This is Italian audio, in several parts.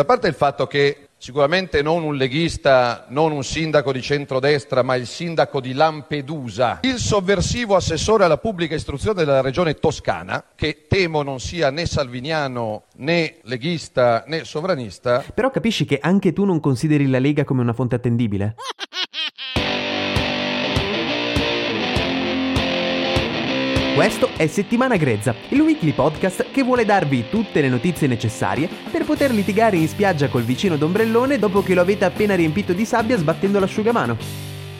A parte il fatto che sicuramente non un leghista, non un sindaco di centrodestra, ma il sindaco di Lampedusa, il sovversivo assessore alla pubblica istruzione della regione toscana, che temo non sia né salviniano né leghista né sovranista. Però capisci che anche tu non consideri la Lega come una fonte attendibile? Questo è Settimana Grezza, il weekly podcast che vuole darvi tutte le notizie necessarie per poter litigare in spiaggia col vicino d'ombrellone dopo che lo avete appena riempito di sabbia sbattendo l'asciugamano.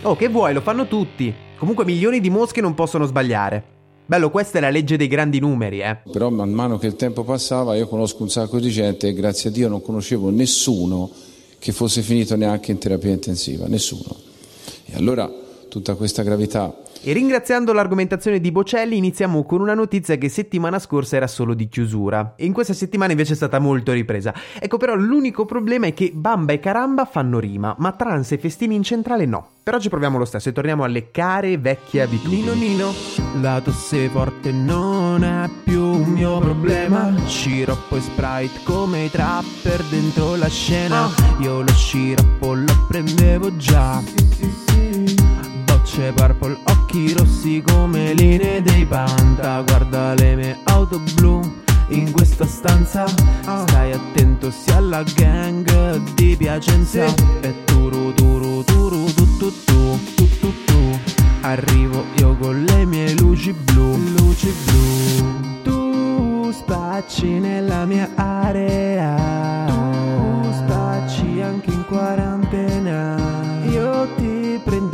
Oh, che vuoi, lo fanno tutti. Comunque milioni di mosche non possono sbagliare. Bello, questa è la legge dei grandi numeri, eh. Però man mano che il tempo passava io conosco un sacco di gente e grazie a Dio non conoscevo nessuno che fosse finito neanche in terapia intensiva, nessuno. E allora tutta questa gravità e ringraziando l'argomentazione di Bocelli iniziamo con una notizia che settimana scorsa era solo di chiusura e in questa settimana invece è stata molto ripresa. Ecco però l'unico problema è che Bamba e Caramba fanno rima, ma trans e festini in centrale no. Per oggi proviamo lo stesso e torniamo alle care vecchie abitudini. Nino Nino, la tosse forte non è più un mio problema. Sciroppo e sprite come i trapper dentro la scena. Io lo sciroppo lo prendevo già. Bocce purple, occhi rossi come linee dei panta. Guarda le mie auto blu in questa stanza. Stai attento sia alla gang di Piacenza. E turu turu turu tu tu tu tu tu tu. Arrivo io con le mie luci blu, luci blu. Tu spacci nella mia area.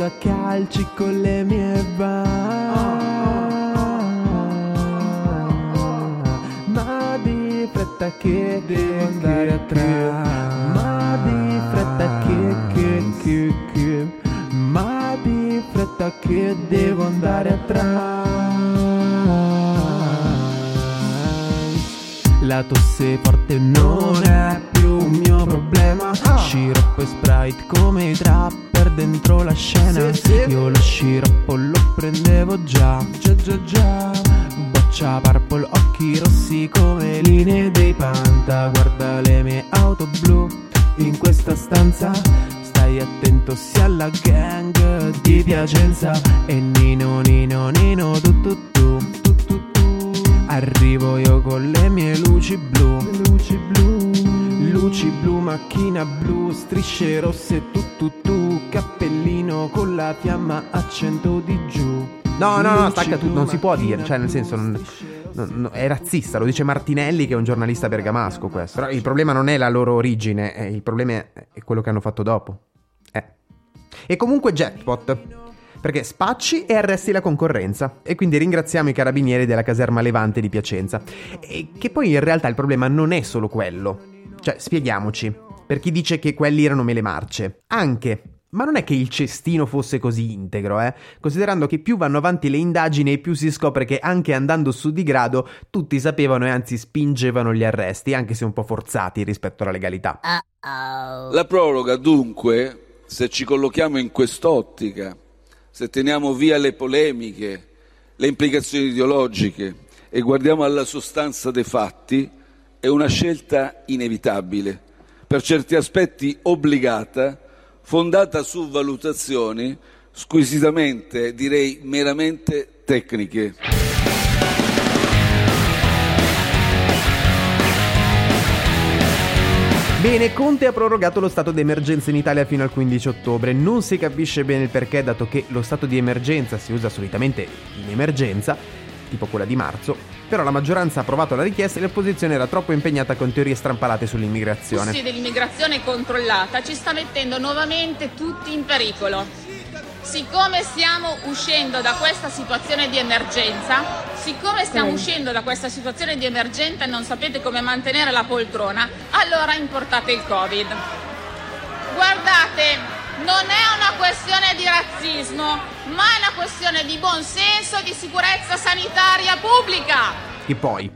A calci con le mie van. Ma di fretta che devo andare atrás. Ma di fretta che, che, che, che. Ma di fretta che devo andare atrás. La tosse forte non è più un mio problema Sciroppo e sprite come i trapper dentro la scena. Io lo sciroppo lo prendevo già. Già già già. Boccia purple, occhi rossi come linee dei panta. Guarda le mie auto blu in questa stanza. Stai attento sia alla gang di Piacenza. E Nino Nino Nino tu tu tu tu tu tu. Arrivo io con le mie luci blu. Luci blu Luci blu, macchina blu Strisce rosse tu tu tu Cappellino con la fiamma a 100 di giù No, no, no, stacca tu, blu, non si può dire, cioè nel senso non, non- non- è razzista, lo dice Martinelli che è un giornalista bergamasco questo. Però il problema non è la loro origine, eh, il problema è, è quello che hanno fatto dopo. Eh. E comunque jackpot. Perché spacci e arresti la concorrenza. E quindi ringraziamo i carabinieri della caserma Levante di Piacenza. E che poi in realtà il problema non è solo quello. Cioè, spieghiamoci. Per chi dice che quelli erano mele marce. Anche. Ma non è che il cestino fosse così integro, eh? Considerando che più vanno avanti le indagini e più si scopre che anche andando su di grado tutti sapevano e anzi spingevano gli arresti, anche se un po' forzati rispetto alla legalità. La proroga dunque, se ci collochiamo in quest'ottica, se teniamo via le polemiche, le implicazioni ideologiche e guardiamo alla sostanza dei fatti, è una scelta inevitabile, per certi aspetti obbligata, fondata su valutazioni squisitamente, direi meramente tecniche. Bene, Conte ha prorogato lo stato di emergenza in Italia fino al 15 ottobre. Non si capisce bene il perché, dato che lo stato di emergenza si usa solitamente in emergenza, tipo quella di marzo. Però la maggioranza ha approvato la richiesta e l'opposizione era troppo impegnata con teorie strampalate sull'immigrazione. flussi dell'immigrazione controllata ci sta mettendo nuovamente tutti in pericolo. siccome stiamo uscendo da questa situazione di emergenza, siccome stiamo uscendo da questa situazione di emergenza e non sapete come mantenere la poltrona, allora importate il Covid. Guardate, non è una questione di razzismo, ma è una questione di buon senso e di sicurezza sanitaria pubblica. E poi,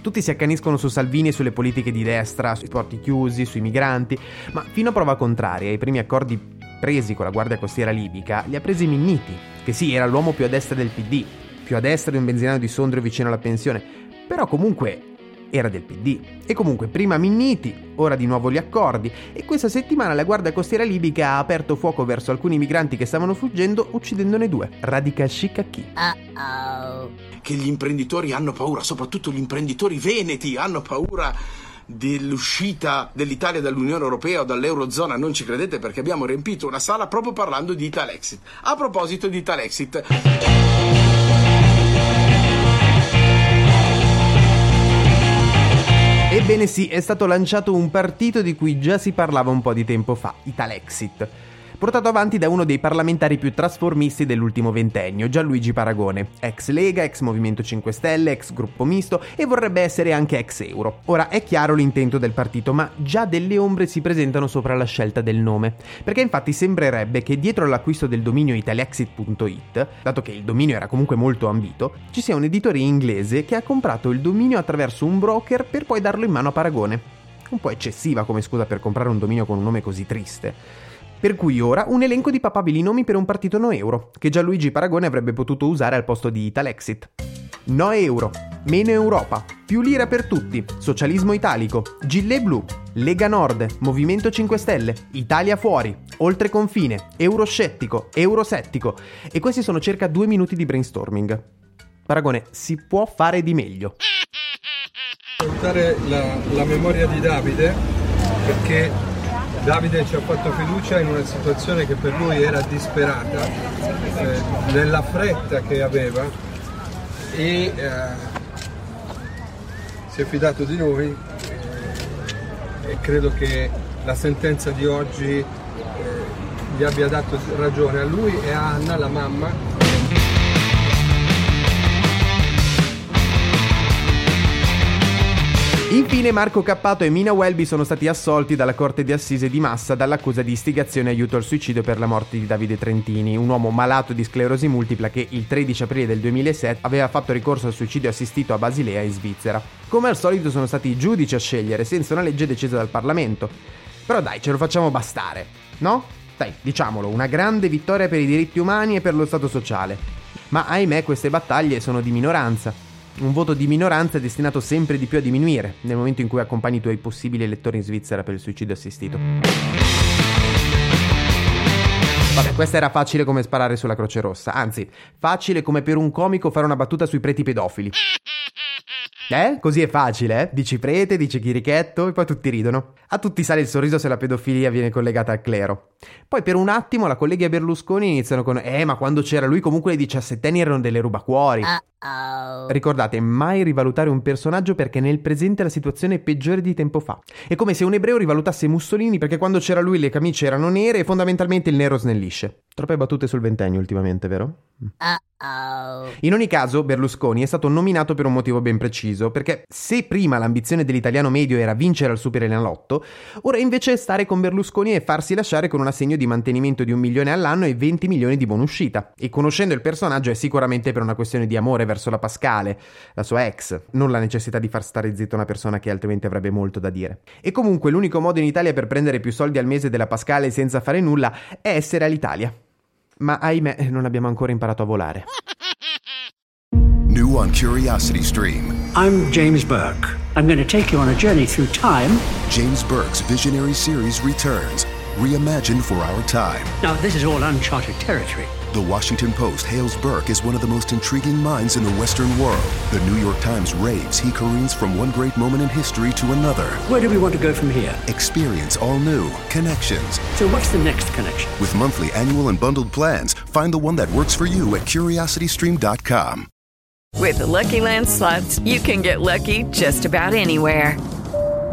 tutti si accaniscono su Salvini e sulle politiche di destra, sui porti chiusi, sui migranti, ma fino a prova contraria, i primi accordi presi con la Guardia Costiera libica li ha presi Minniti, che sì, era l'uomo più a destra del PD, più a destra di un benzinaio di Sondrio vicino alla pensione, però comunque era del PD. E comunque prima Minniti, ora di nuovo gli accordi e questa settimana la Guardia Costiera libica ha aperto fuoco verso alcuni migranti che stavano fuggendo uccidendone due. Radical Shikaki. Che gli imprenditori hanno paura, soprattutto gli imprenditori veneti hanno paura dell'uscita dell'Italia dall'Unione Europea o dall'Eurozona, non ci credete perché abbiamo riempito una sala proprio parlando di Italexit. A proposito di Italexit. Ebbene sì, è stato lanciato un partito di cui già si parlava un po' di tempo fa, Italexit portato avanti da uno dei parlamentari più trasformisti dell'ultimo ventennio, Gianluigi Paragone, ex Lega, ex Movimento 5 Stelle, ex Gruppo Misto e vorrebbe essere anche ex Euro. Ora è chiaro l'intento del partito, ma già delle ombre si presentano sopra la scelta del nome, perché infatti sembrerebbe che dietro all'acquisto del dominio italiexit.it, dato che il dominio era comunque molto ambito, ci sia un'editoria inglese che ha comprato il dominio attraverso un broker per poi darlo in mano a Paragone. Un po' eccessiva come scusa per comprare un dominio con un nome così triste. Per cui ora un elenco di papabili nomi per un partito no euro, che Gianluigi Paragone avrebbe potuto usare al posto di Italexit. No euro, meno Europa, più lira per tutti, socialismo italico, Gillet blu, Lega Nord, Movimento 5 Stelle, Italia fuori, oltre confine, euroscettico, eurosettico. E questi sono circa due minuti di brainstorming. Paragone, si può fare di meglio. Salutare la, la memoria di Davide perché Davide ci ha fatto fiducia in una situazione che per lui era disperata, eh, nella fretta che aveva e eh, si è fidato di noi eh, e credo che la sentenza di oggi eh, gli abbia dato ragione a lui e a Anna, la mamma, Infine Marco Cappato e Mina Welby sono stati assolti dalla Corte di Assise di Massa dall'accusa di istigazione e aiuto al suicidio per la morte di Davide Trentini, un uomo malato di sclerosi multipla che il 13 aprile del 2007 aveva fatto ricorso al suicidio assistito a Basilea in Svizzera. Come al solito sono stati i giudici a scegliere senza una legge decisa dal Parlamento. Però dai, ce lo facciamo bastare, no? Dai, diciamolo, una grande vittoria per i diritti umani e per lo Stato sociale. Ma ahimè queste battaglie sono di minoranza un voto di minoranza destinato sempre di più a diminuire nel momento in cui accompagni i tuoi possibili elettori in Svizzera per il suicidio assistito. Vabbè, questa era facile come sparare sulla Croce Rossa, anzi, facile come per un comico fare una battuta sui preti pedofili. Eh? Così è facile, eh? Dici prete, dici chirichetto e poi tutti ridono. A tutti sale il sorriso se la pedofilia viene collegata al clero. Poi per un attimo la collega Berlusconi iniziano con Eh, ma quando c'era lui comunque le diciassettenni erano delle rubacuori. Uh-oh. Ricordate, mai rivalutare un personaggio perché nel presente la situazione è peggiore di tempo fa. È come se un ebreo rivalutasse Mussolini perché quando c'era lui le camicie erano nere e fondamentalmente il nero snellisce. Troppe battute sul ventennio ultimamente, vero? Uh-oh. In ogni caso, Berlusconi è stato nominato per un motivo ben preciso, perché se prima l'ambizione dell'italiano medio era vincere al Super Enalotto, ora invece è stare con Berlusconi e farsi lasciare con un assegno di mantenimento di un milione all'anno e 20 milioni di bonuscita. E conoscendo il personaggio è sicuramente per una questione di amore verso la Pascale, la sua ex, non la necessità di far stare zitta una persona che altrimenti avrebbe molto da dire. E comunque l'unico modo in Italia per prendere più soldi al mese della Pascale senza fare nulla è essere all'Italia. Ma ahimè, eh, non abbiamo ancora imparato a volare. New on Curiosity Stream. I'm James Burke. I'm going to take you on a journey through time. James Burke's visionary series returns, reimagined for our time. Now, this is all uncharted territory. The Washington Post hails Burke as one of the most intriguing minds in the Western world. The New York Times raves he careens from one great moment in history to another. Where do we want to go from here? Experience all new connections. So, what's the next connection? With monthly, annual, and bundled plans, find the one that works for you at curiositystream.com. With the Lucky Land slots, you can get lucky just about anywhere.